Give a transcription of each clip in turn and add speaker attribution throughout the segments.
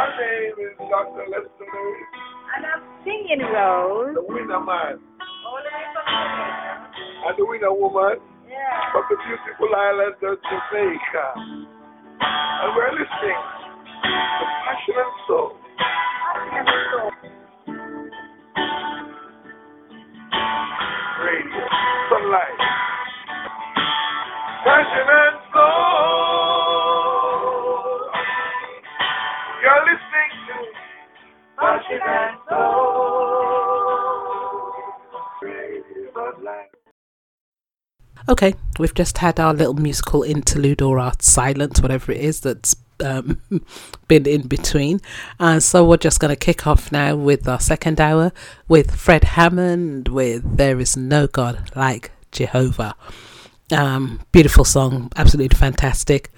Speaker 1: My name is Dr. Lester Lewis.
Speaker 2: And I'm singing Rose.
Speaker 1: The winner man.
Speaker 2: All the way from Jamaica.
Speaker 1: And the winner woman
Speaker 2: Yeah.
Speaker 1: from the beautiful island of Jamaica. And we're listening to Passion and Soul. Radio. Sunlight. Passion
Speaker 3: Okay, we've just had our little musical interlude or our silence, whatever it is that's um, been in between. Uh, so we're just going to kick off now with our second hour with Fred Hammond with There Is No God Like Jehovah. Um, beautiful song, absolutely fantastic.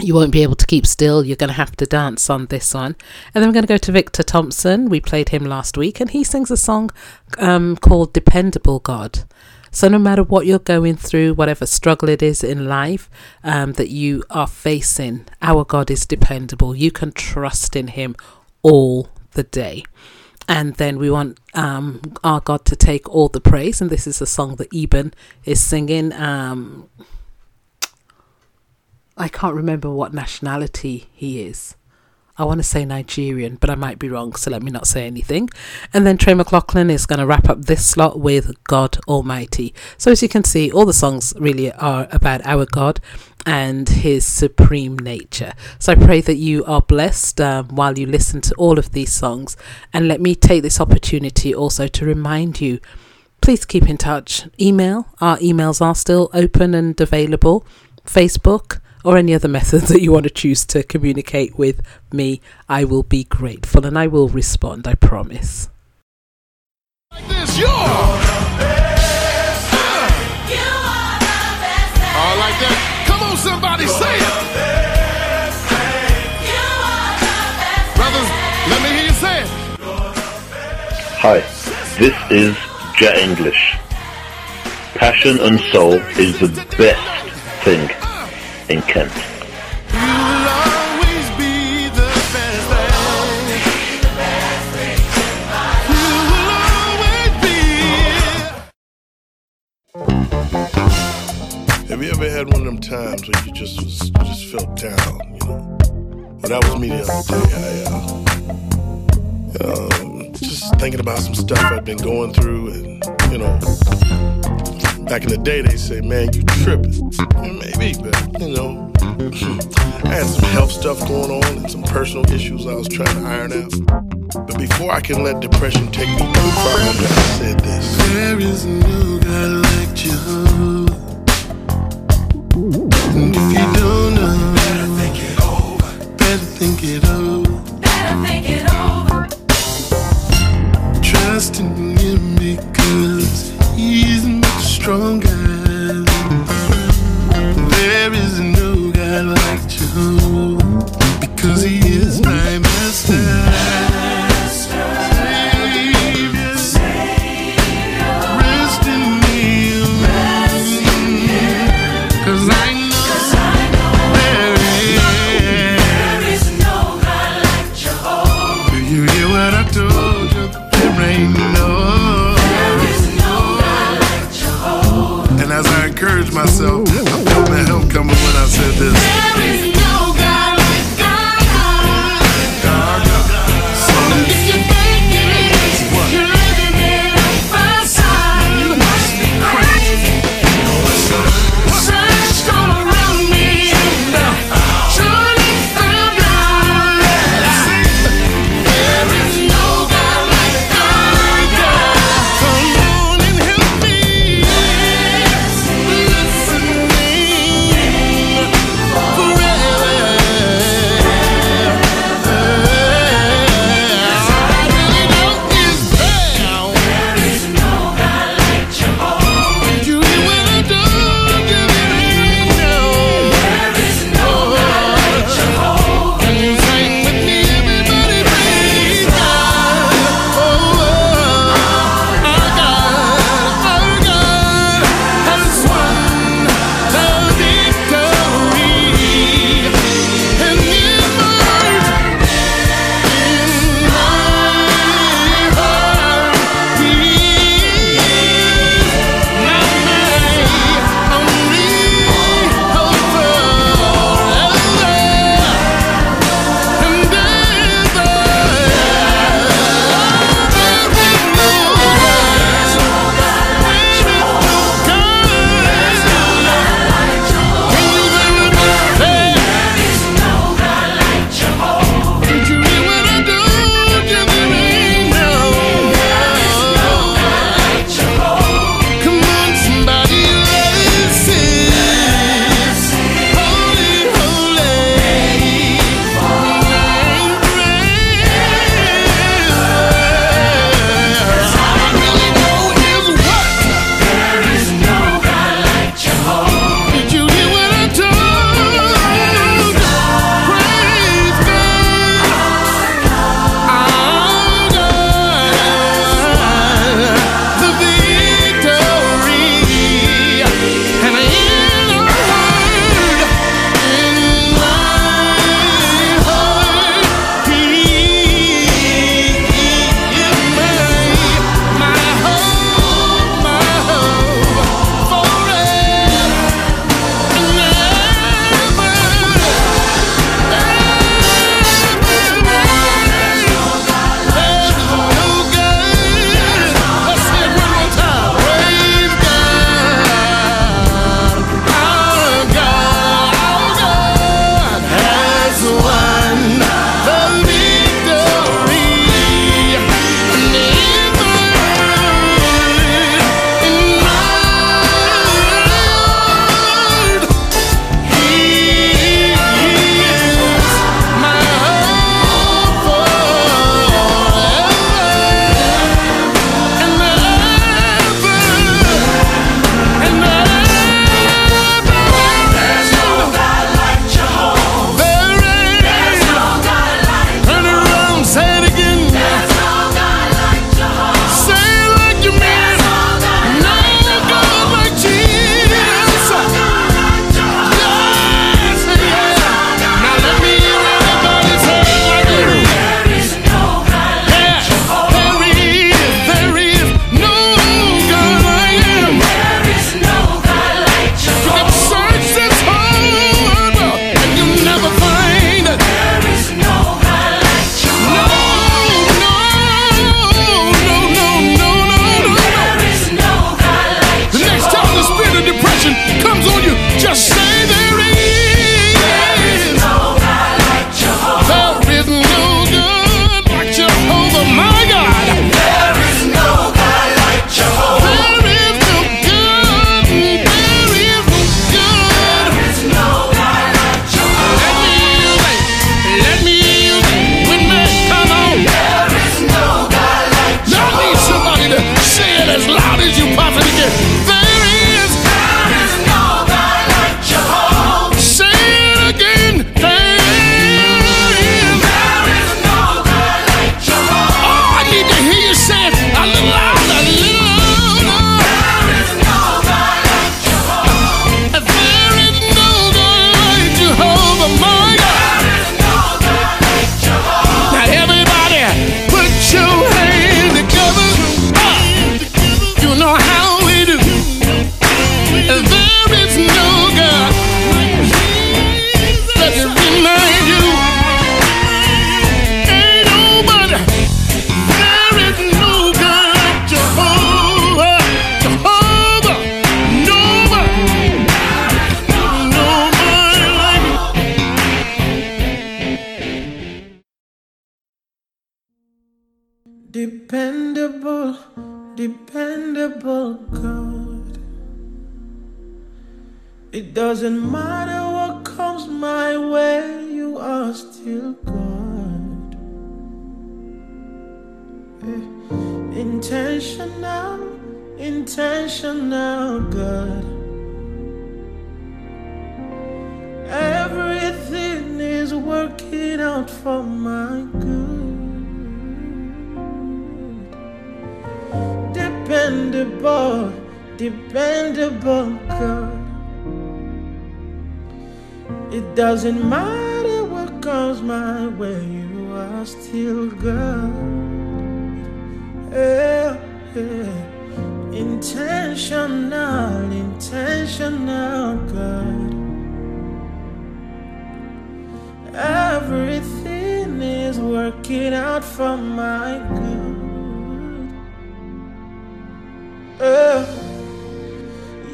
Speaker 3: You won't be able to keep still. You're going to have to dance on this one. And then we're going to go to Victor Thompson. We played him last week, and he sings a song um, called Dependable God. So, no matter what you're going through, whatever struggle it is in life um, that you are facing, our God is dependable. You can trust in Him all the day. And then we want um, our God to take all the praise. And this is a song that Eben is singing. Um, I can't remember what nationality he is. I want to say Nigerian, but I might be wrong, so let me not say anything. And then Trey McLaughlin is going to wrap up this slot with God Almighty. So, as you can see, all the songs really are about our God and His supreme nature. So, I pray that you are blessed um, while you listen to all of these songs. And let me take this opportunity also to remind you please keep in touch. Email, our emails are still open and available. Facebook, or any other method that you want to choose to communicate with me, I will be grateful and I will respond, I promise.
Speaker 4: Like this, you're. All like that. Come on, somebody, say it. Brothers, let me hear you say it.
Speaker 5: Hi, this is Jet English. Passion and Soul is the best thing
Speaker 4: You. You will always be. Have you ever had one of them times where you just was, you just felt down, you know? Well, that was me the other day. I, uh, um, just thinking about some stuff I'd been going through, and you know, back in the day they say, "Man, you tripping." Yeah, maybe, but you know, I had some health stuff going on and some personal issues I was trying to iron out. But before I can let depression take me too far, I said this: There is no God like Jehovah. And if you don't know, better think it over. Better think it over. Stronger. There is no God like Jehovah because he is my master. Myself,
Speaker 6: Dependable, dependable God. It doesn't matter what comes my way, you are still God. Eh, Intentional, intentional God. Everything is working out for my good. Dependable, dependable God. It doesn't matter what comes my way, you are still God. Yeah, yeah. Intentional, intentional God. Everything is working out for my good. Uh,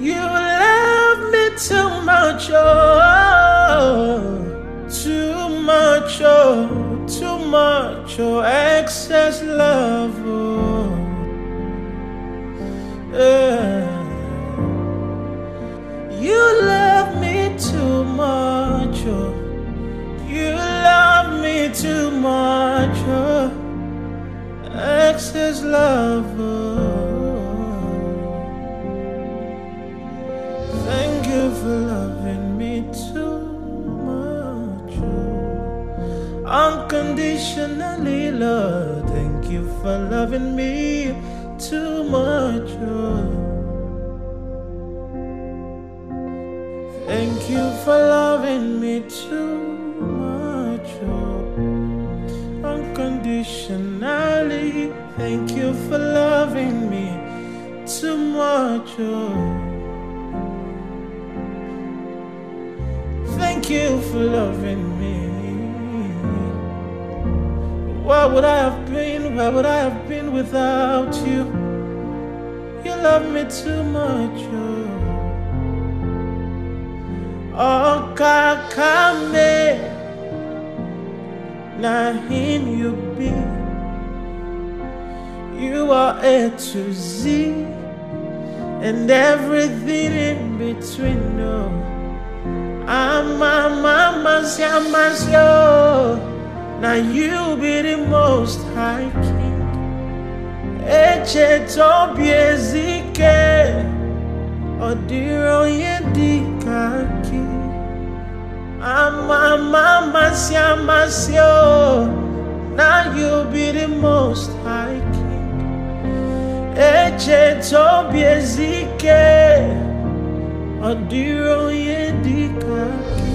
Speaker 6: you love me too much, oh, too much, oh, too much, oh, excess love, oh. Uh, you love me too much, oh. You love me too much, oh. Excess love, oh. You for loving me too much. Unconditionally, Lord. Thank you for loving me too much. Thank you for loving me too much. Unconditionally, thank you for loving me too much, oh. You for loving me. Where would I have been? Where would I have been without you? You love me too much, oh. Oh, Kakame, now him you be. You are A to Z, and everything in between. No, I'm a mama's yo. Now you be the most high king. Eche tobi ezike. Odiro yedi kaki Ama mama siama sio oh. Now you be the most high king Eche tobi ezike Odiro yedi kaki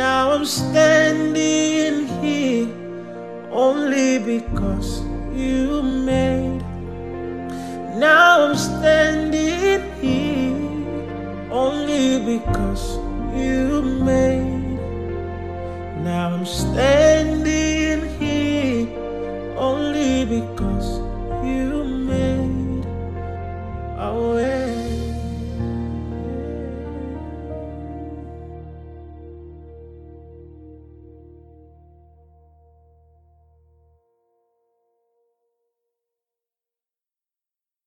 Speaker 6: Now I'm standing here Only because you made now I'm standing here only because you made. Now I'm standing here only because a way.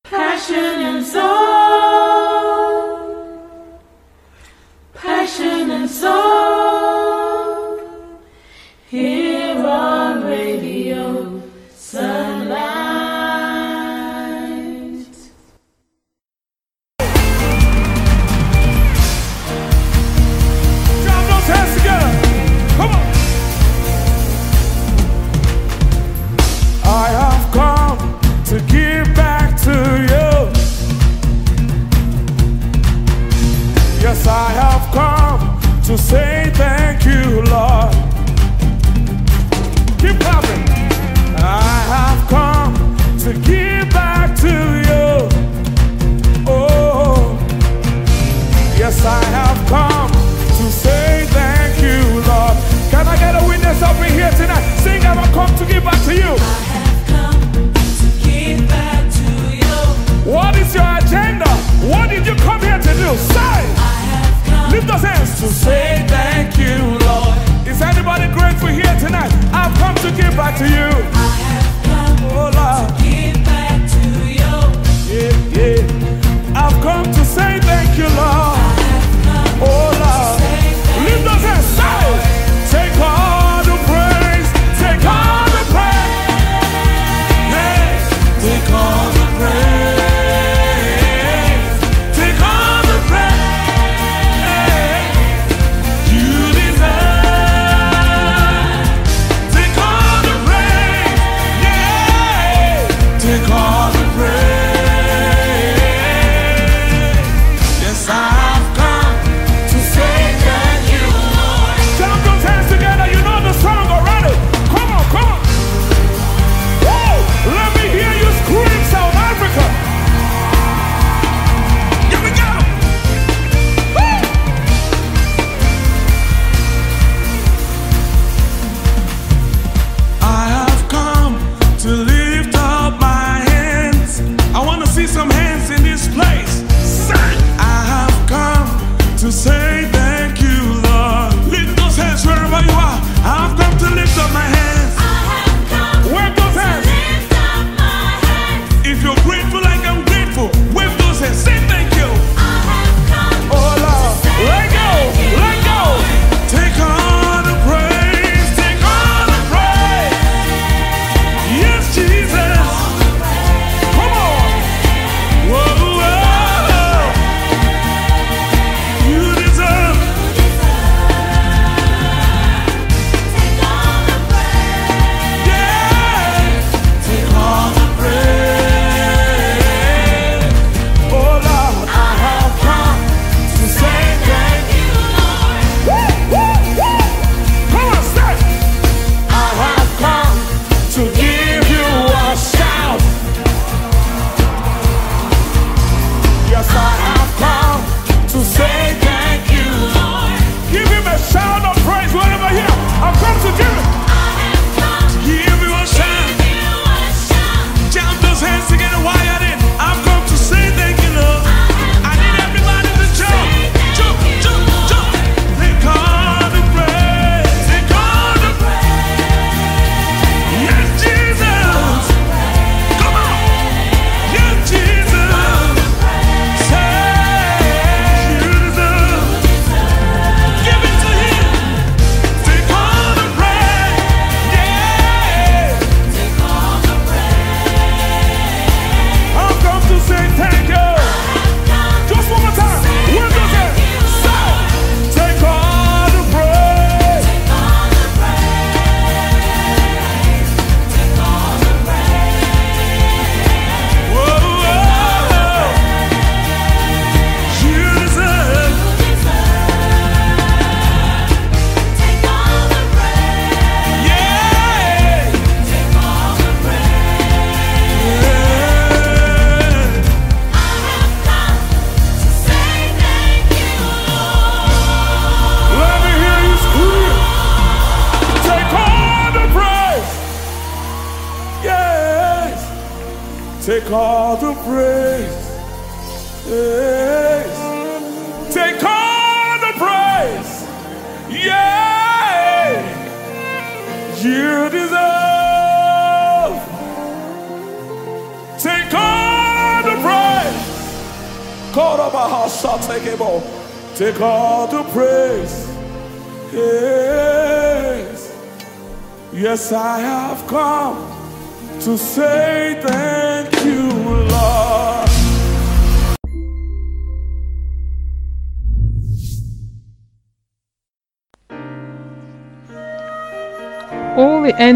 Speaker 7: Passion and soul.
Speaker 8: to say thank you, Lord. Is anybody grateful here tonight? I've come to give back to you. I have come oh, Lord. to give back to you. Yeah, yeah. I've come to say thank you, Lord.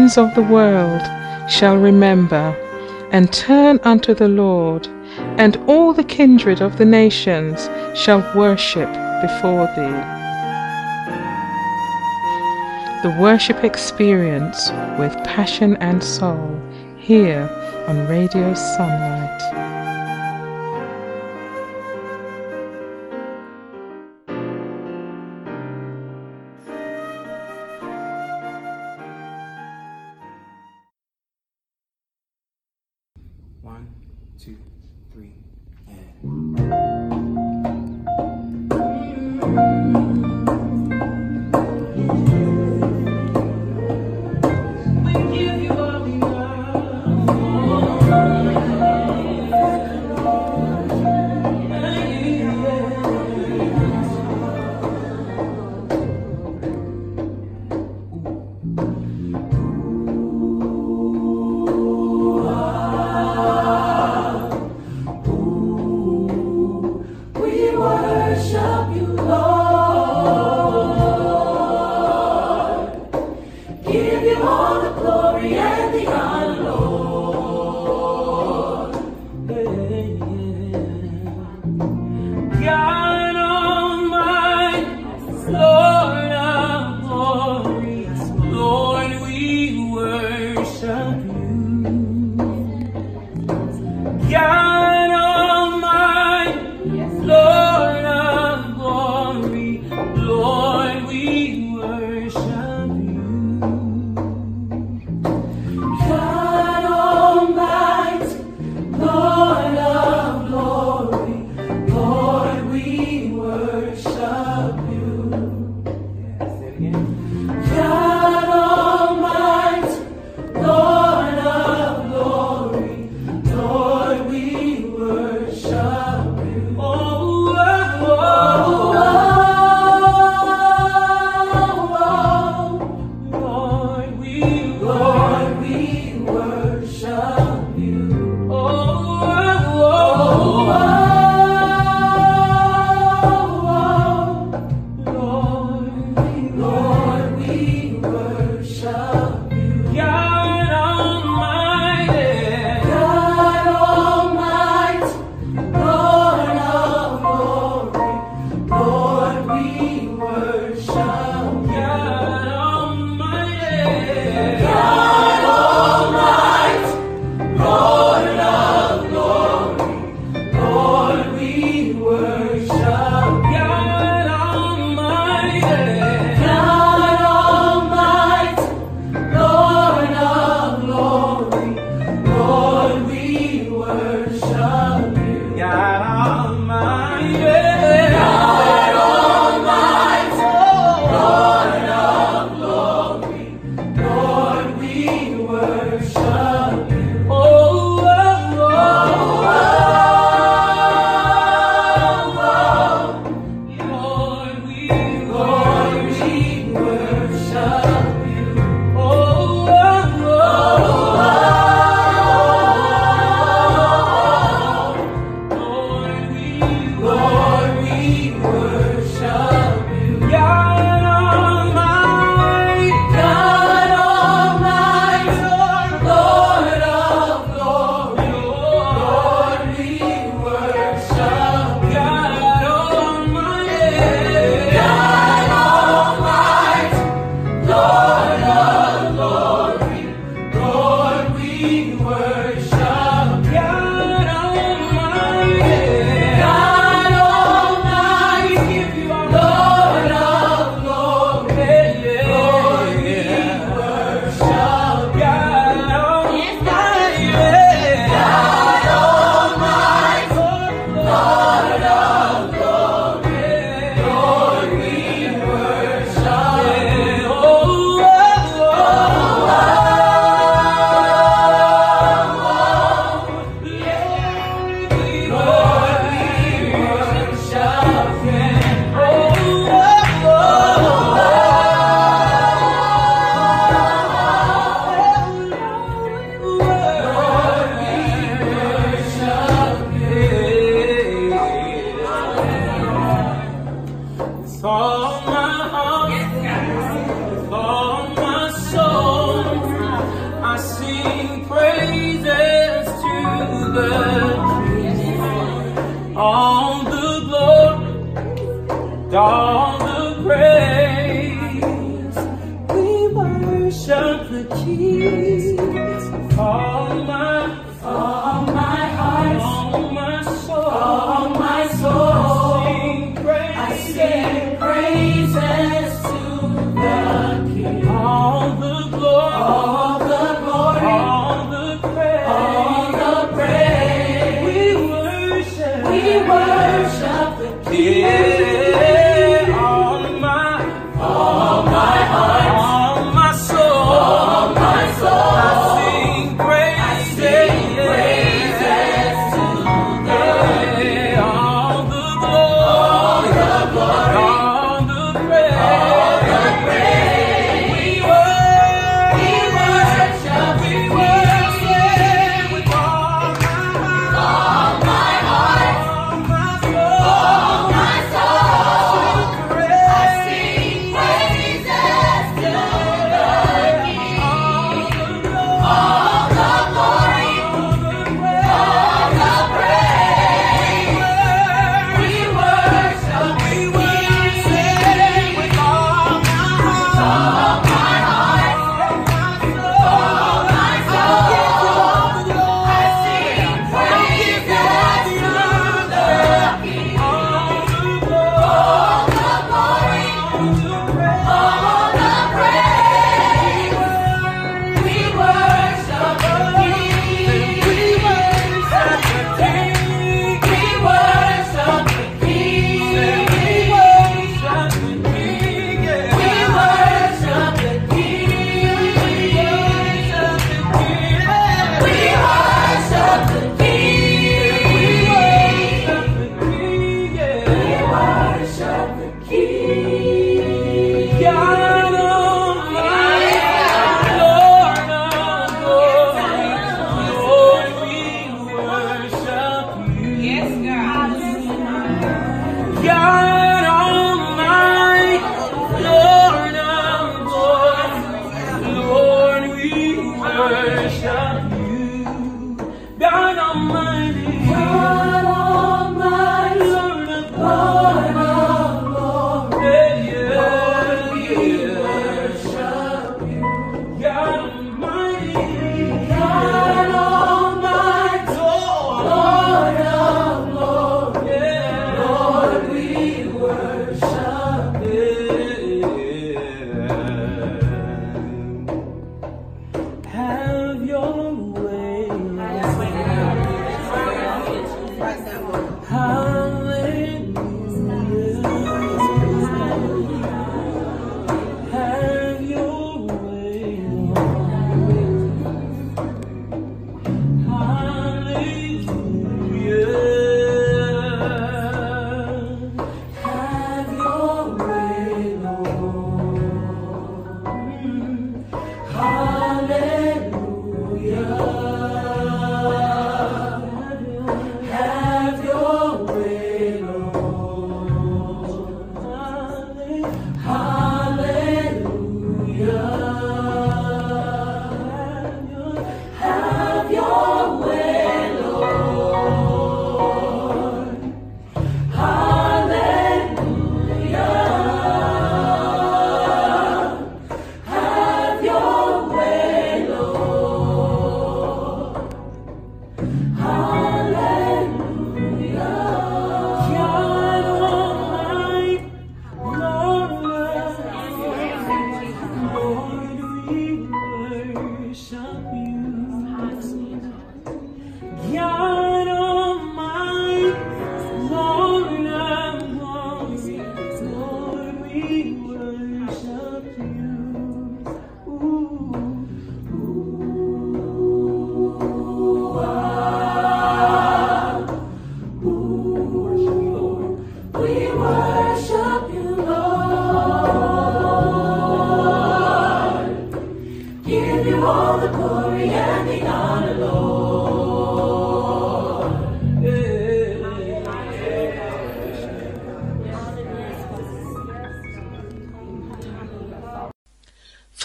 Speaker 9: nations of the world shall remember and turn unto the Lord, and all the kindred of the nations shall worship before thee. The worship experience with passion and soul here on Radio Sunlight.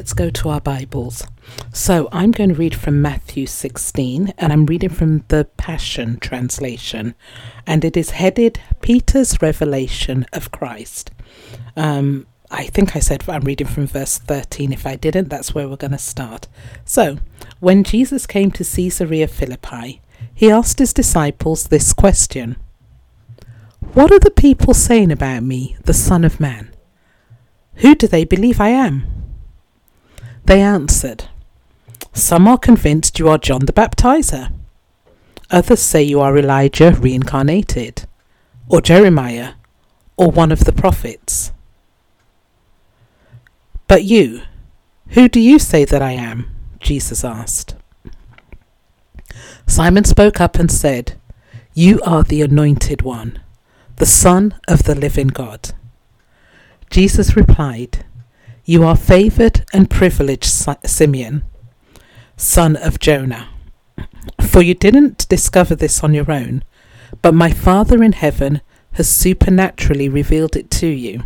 Speaker 3: Let's go to our Bibles. So I'm going to read from Matthew 16, and I'm reading from the Passion Translation, and it is headed Peter's Revelation of Christ. Um, I think I said I'm reading from verse 13. If I didn't, that's where we're going to start. So, when Jesus came to Caesarea Philippi, he asked his disciples this question What are the people saying about me, the Son of Man? Who do they believe I am? They answered, Some are convinced you are John the Baptizer. Others say you are Elijah reincarnated, or Jeremiah, or one of the prophets. But you, who do you say that I am? Jesus asked. Simon spoke up and said, You are the anointed one, the Son of the living God. Jesus replied, You are favoured and privileged, Simeon, son of Jonah. For you didn't discover this on your own, but my Father in heaven has supernaturally revealed it to you.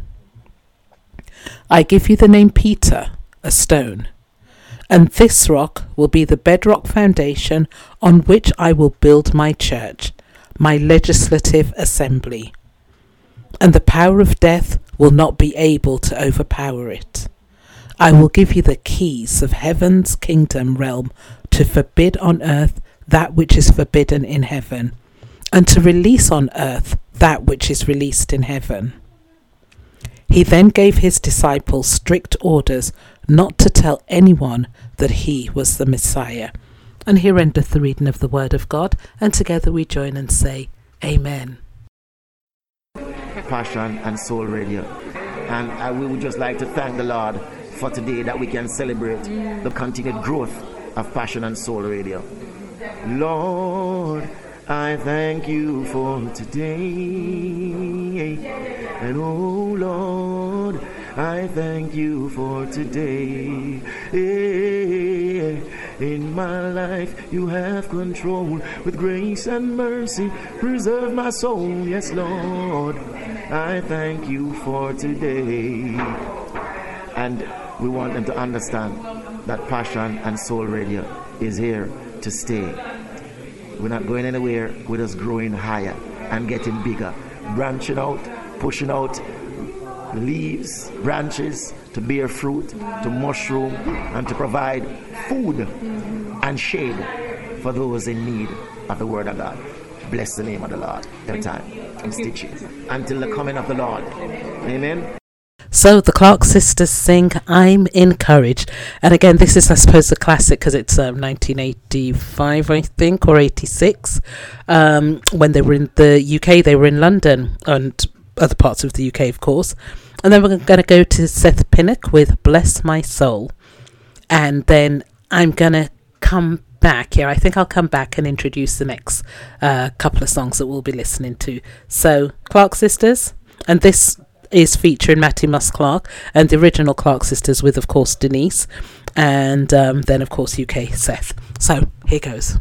Speaker 3: I give you the name Peter, a stone, and this rock will be the bedrock foundation on which I will build my church, my legislative assembly. And the power of death will not be able to overpower it. I will give you the keys of heaven's kingdom realm to forbid on earth that which is forbidden in heaven, and to release on earth that which is released in heaven. He then gave his disciples strict orders not to tell anyone that he was the Messiah. And here endeth the reading of the Word of God, and together we join and say, Amen.
Speaker 10: Passion and Soul Radio. And I, we would just like to thank the Lord for today that we can celebrate the continued growth of Passion and Soul Radio. Lord, I thank you for today. And oh Lord, I thank you for today. In my life, you have control with grace and mercy. Preserve my soul, yes, Lord. I thank you for today. And we want them to understand that Passion and Soul Radio is here to stay. We're not going anywhere. We're just growing higher and getting bigger, branching out, pushing out leaves, branches to bear fruit, to mushroom, and to provide food and shade for those in need of the Word of God. Bless the name of the Lord every time. And stitch it until the coming of the Lord. Amen.
Speaker 3: So the Clark sisters sing I'm Encouraged. And again, this is, I suppose, a classic because it's um, 1985, I think, or 86. Um, when they were in the UK, they were in London and other parts of the UK, of course. And then we're going to go to Seth Pinnock with Bless My Soul. And then I'm going to come back here. I think I'll come back and introduce the next uh, couple of songs that we'll be listening to. So, Clark Sisters, and this is featuring Mattie Moss Clark and the original Clark Sisters with, of course, Denise, and um, then, of course, UK Seth. So, here goes.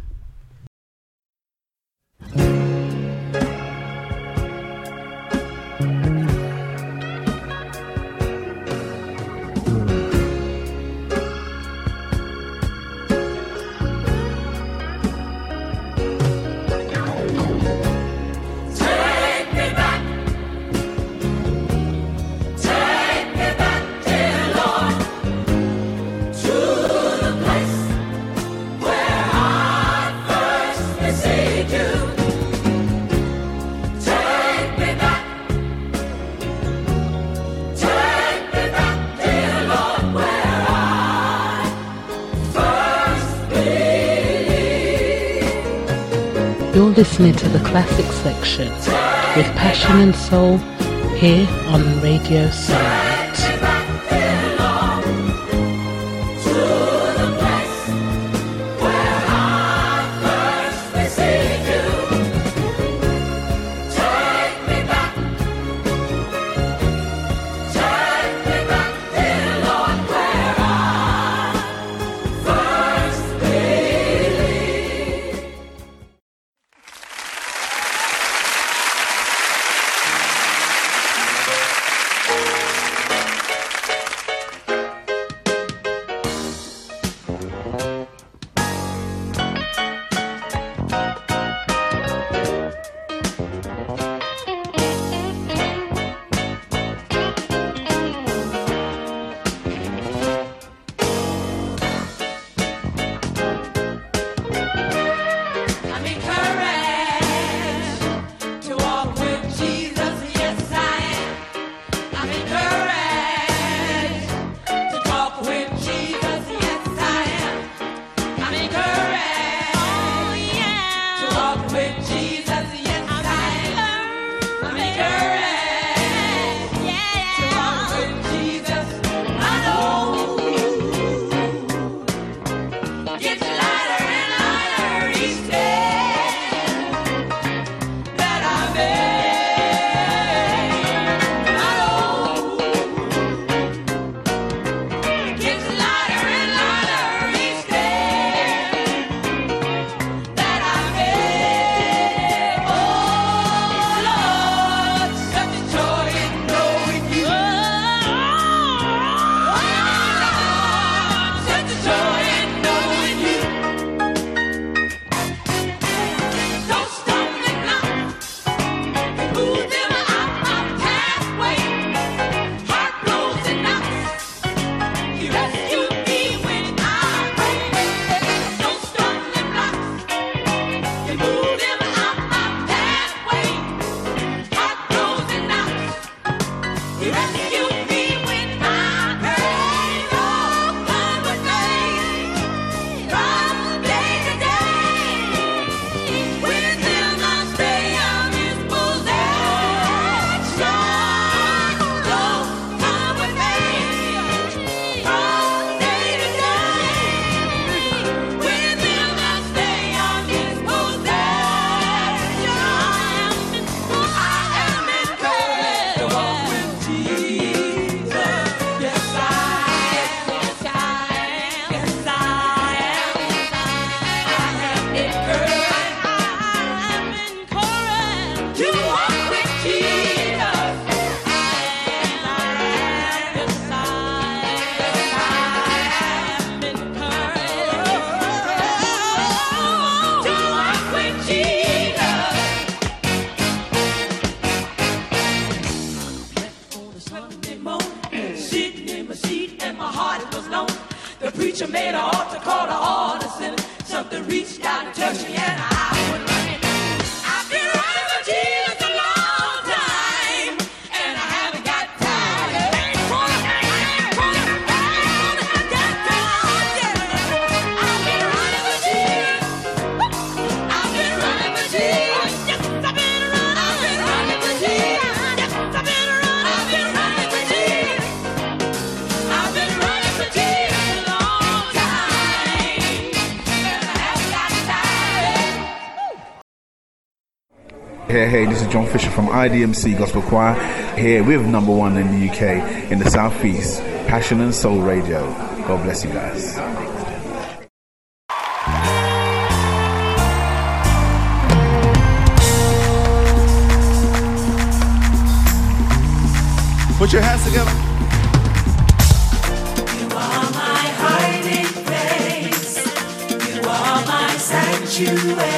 Speaker 7: You're
Speaker 3: listening to the classic section with Passion and Soul here on Radio
Speaker 7: Soul.
Speaker 11: Hey, hey, this is John Fisher from IDMC Gospel Choir here with number one in the UK in the Southeast, Passion and Soul Radio. God bless you guys.
Speaker 12: Put your hands together.
Speaker 7: You are my hiding place. You are my sanctuary.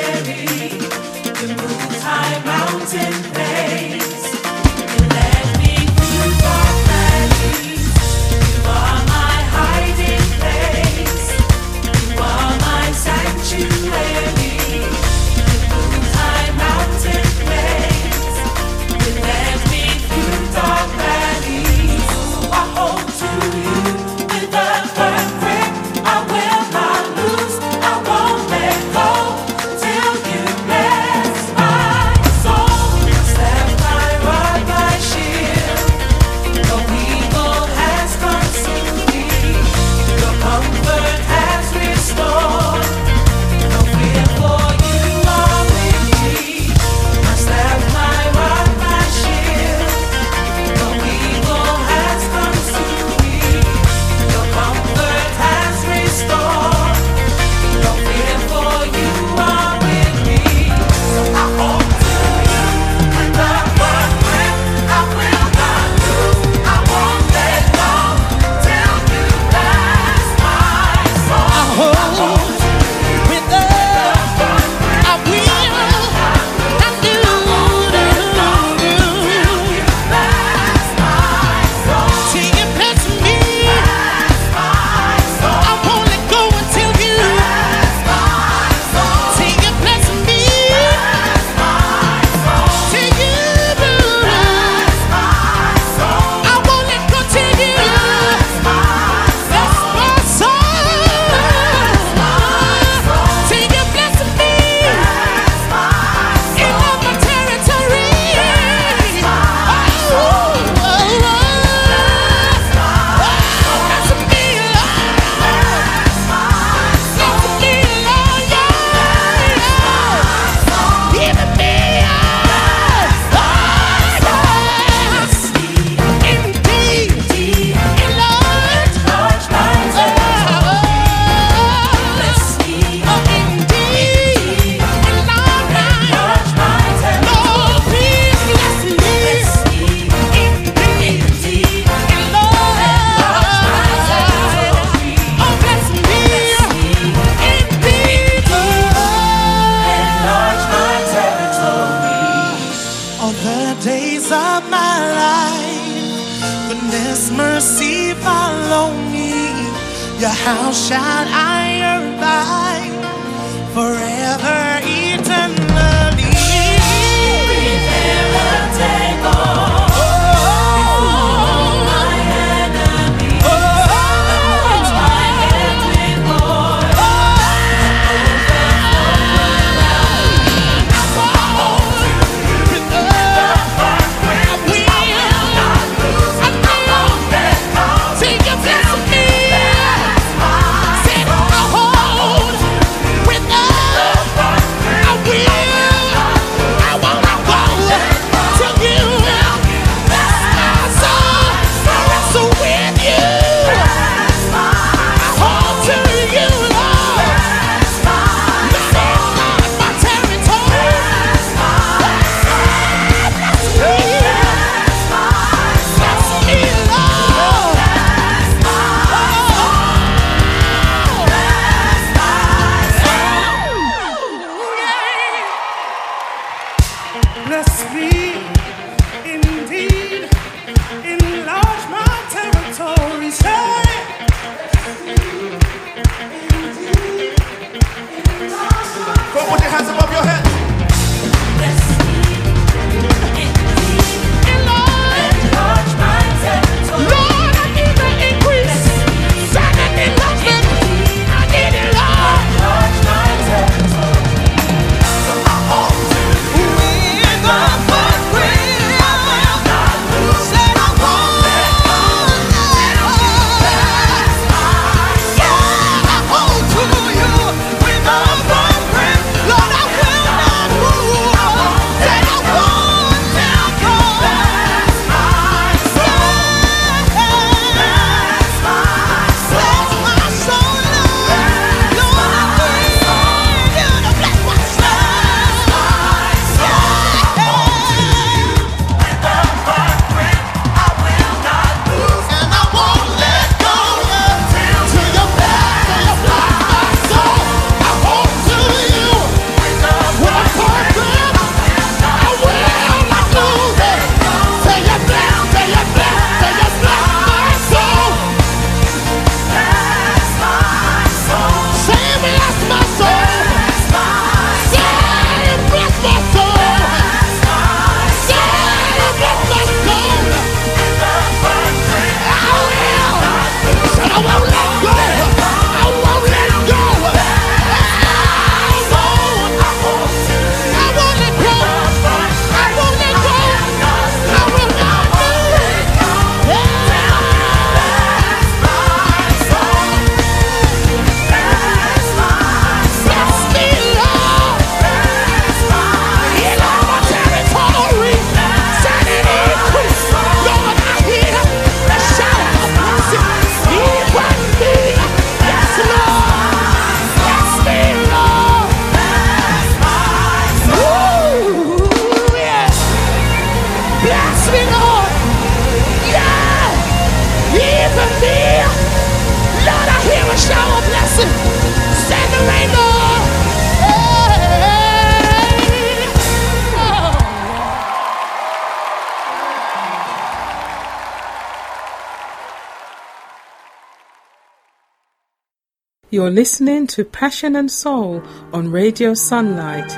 Speaker 9: You're listening to Passion and Soul on Radio Sunlight.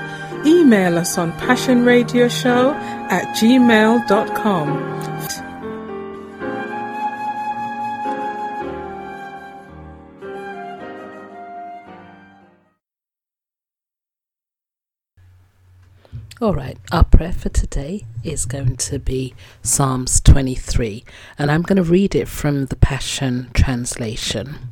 Speaker 9: Email us on passionradioshow at gmail.com.
Speaker 3: All right, our prayer for today is going to be Psalms 23, and I'm going to read it from the Passion Translation.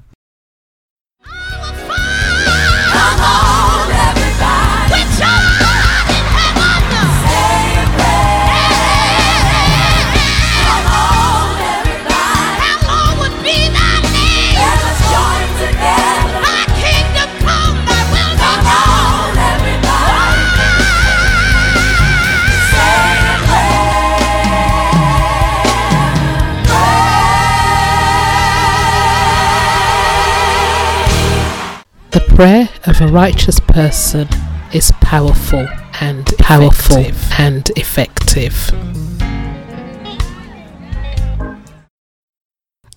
Speaker 3: prayer of a righteous person is powerful and powerful effective. and effective.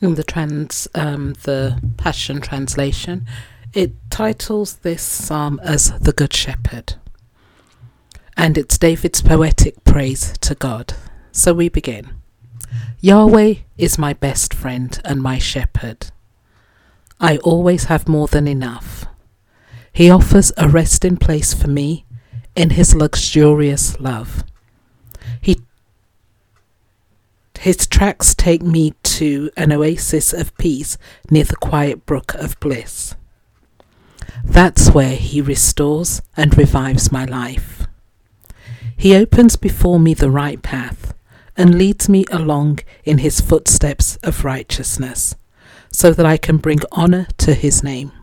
Speaker 3: In the trans, um, the Passion translation, it titles this psalm as the Good Shepherd, and it's David's poetic praise to God. So we begin. Yahweh is my best friend and my shepherd. I always have more than enough. He offers a resting place for me in his luxurious love. He his tracks take me to an oasis of peace near the quiet brook of bliss. That's where he restores and revives my life. He opens before me the right path and leads me along in his footsteps of righteousness, so that I can bring honour to his name.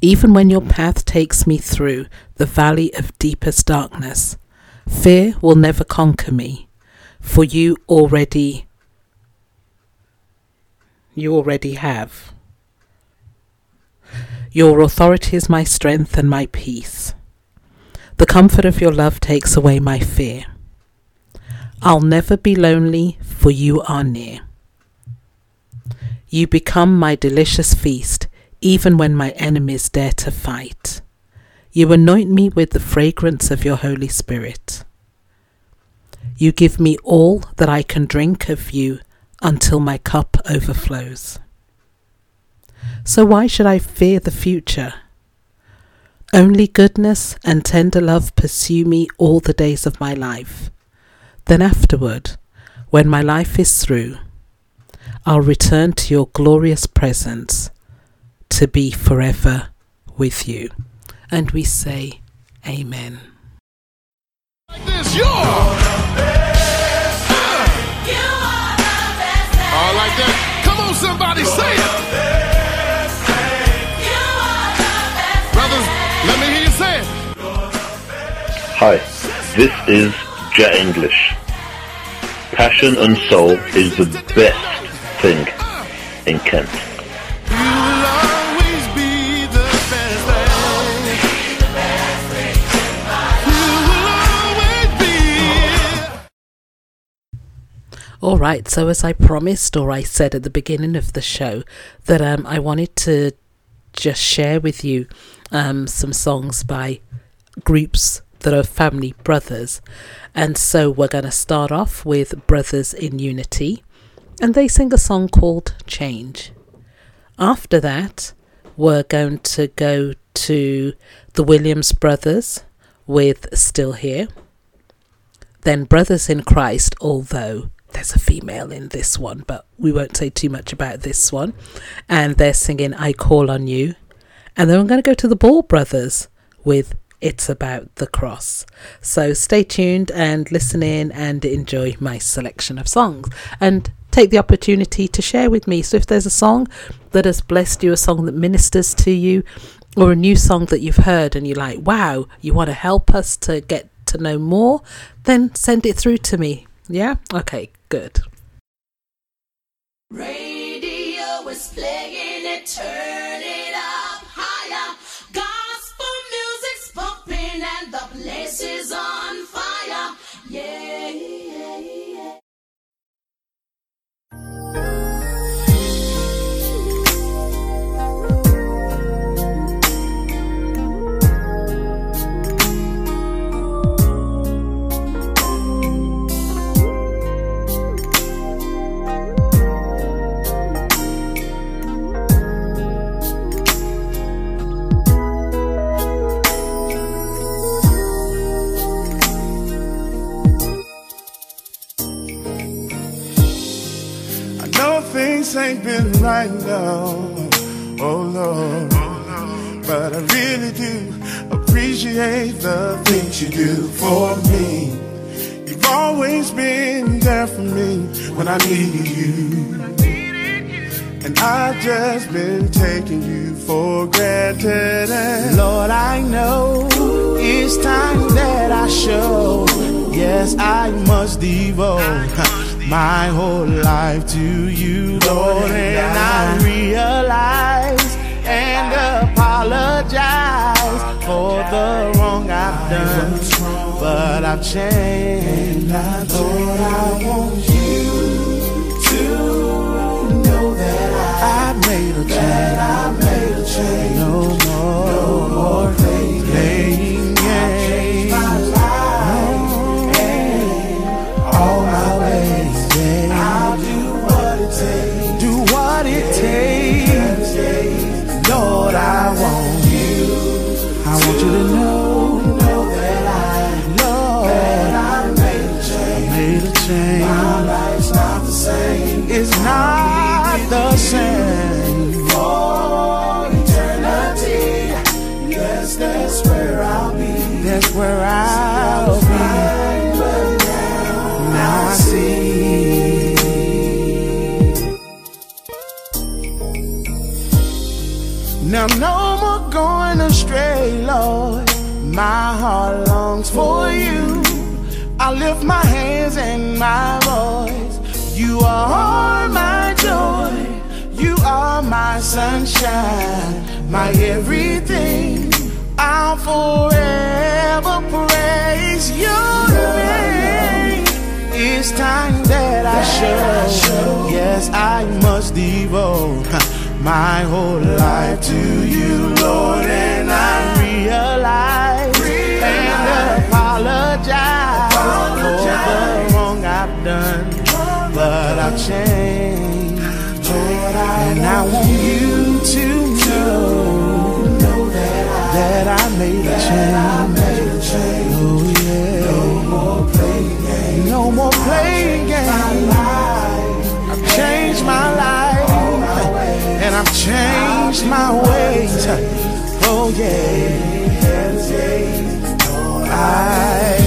Speaker 3: Even when your path takes me through the valley of deepest darkness, fear will never conquer me, for you already you already have. Your authority is my strength and my peace. The comfort of your love takes away my fear. I'll never be lonely, for you are near. You become my delicious feast, even when my enemies dare to fight. You anoint me with the fragrance of your Holy Spirit. You give me all that I can drink of you until my cup overflows. So why should I fear the future? Only goodness and tender love pursue me all the days of my life. Then afterward, when my life is through, I'll return to your glorious presence to be forever with you. And we say, Amen.
Speaker 13: This your. All like that. Come on, somebody, say it. Brothers, let me hear you say it.
Speaker 4: Hi, this is Jet English. Passion and soul is the best thing in Kent.
Speaker 3: All right, so as I promised, or I said at the beginning of the show, that um, I wanted to just share with you um, some songs by groups that are family brothers. And so we're going to start off with Brothers in Unity, and they sing a song called Change. After that, we're going to go to the Williams Brothers with Still Here. Then Brothers in Christ, although there's a female in this one, but we won't say too much about this one. And they're singing I Call on You. And then I'm going to go to the Ball Brothers with It's About the Cross. So stay tuned and listen in and enjoy my selection of songs. And take the opportunity to share with me. So if there's a song that has blessed you, a song that ministers to you, or a new song that you've heard and you're like, wow, you want to help us to get to know more, then send it through to me. Yeah? Okay, good.
Speaker 14: Radio is playing it,
Speaker 15: things ain't been right now, oh Lord. But I really do appreciate the things you do for me. You've always been there for me when I needed you. And I've just been taking you for granted. And Lord, I know it's time that I show. Yes, I must devote my whole life to you, Lord. And I realize and apologize for the wrong I've done. But I've changed, Lord. I want you to know that I made a change.
Speaker 6: No more.
Speaker 15: want you to know, know
Speaker 6: that I
Speaker 15: know that
Speaker 6: I made a change.
Speaker 15: Made a change. My life's not the same. It's not Only the same. For eternity, yes, that's where I'll be. That's where I'll so be. Lord. My heart longs for you. I lift my hands and my voice. You are my joy. You are my sunshine, my everything. I'll forever praise your name. It's time that I show. Yes, I must devote my whole life to you, Lord. Change. Lord, I and I want you to know, know that, I, that I made a change. Oh yeah. No more playing games. No more playing games. I've changed my life, and I've changed my ways. Oh yeah. I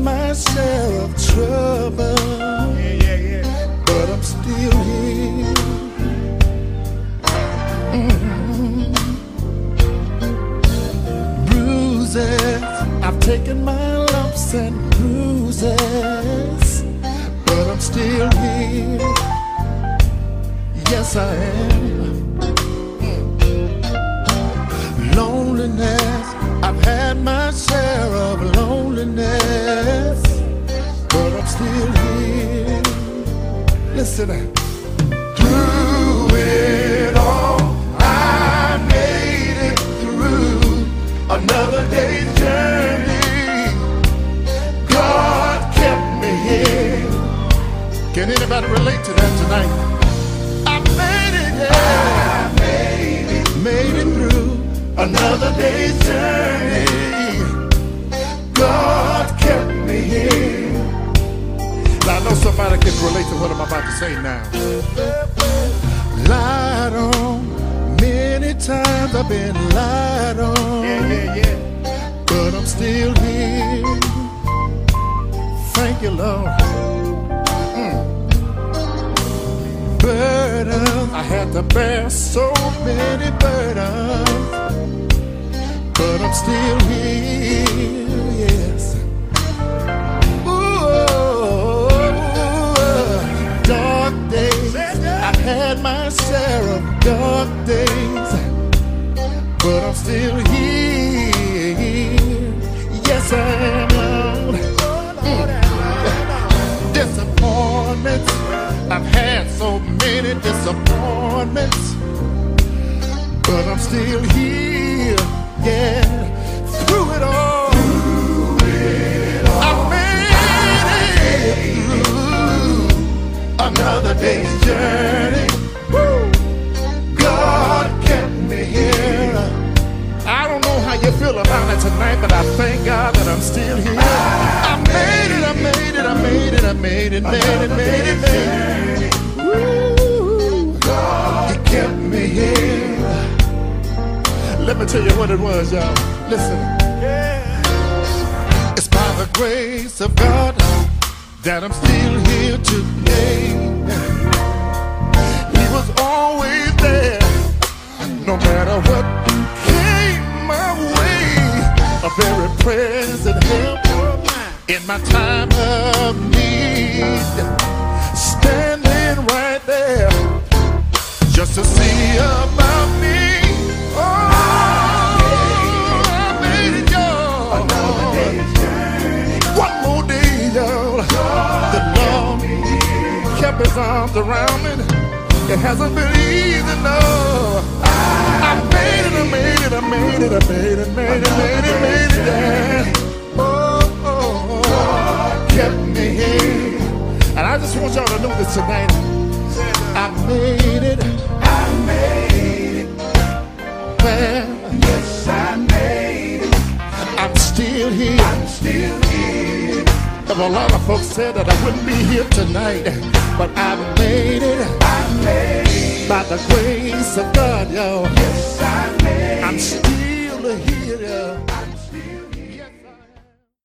Speaker 15: myself trouble, yeah, yeah, yeah. but I'm still here. Mm -hmm. Bruises, I've
Speaker 16: taken my lumps and bruises, but I'm still here. Yes, I am. Mm. Loneliness I've had my share of loneliness, but I'm still here. Listen, through it all, I made it through another day's journey. God kept me here. Can anybody relate to that tonight? Another day's journey. God kept me here. Now I know somebody can relate to what I'm about to say now. Lied on, many times I've been lied on. Yeah, yeah, yeah. But I'm still here. Thank you, Lord. Hmm. burdens. I had to bear so many burdens, but I'm still here. Yes. Ooh, dark days. I've had my share of dark days, but I'm still here. Yes, I am. Mm. Disappointments. I've had so many disappointments, but I'm still here. Yeah, through it all. I made it through another day's journey. Woo. God kept me here. I don't know how you feel about it tonight, but I thank God that I'm still here. I made it, I made it, I made it, I made it, made it, made it, made it. Woo. Let me tell you what it was, y'all. Listen. It's by the grace of God that I'm still here today. He was always there, no matter what came my way. A very present help in my time of need. Standing right there just to see about me. Kept his arms around me. It hasn't been easy, no. I made it, I made it, I made it, I made it, made it, made it, made it, yeah. Oh, oh, oh, kept me here. And I just want y'all to know this tonight. I made it. I made it. Well, yes, I made it. I'm still here. I'm still here. A lot of folks said that I wouldn't be here tonight, but I made it. I made it. By the grace of God, y'all. Yes, I made it. I'm still here.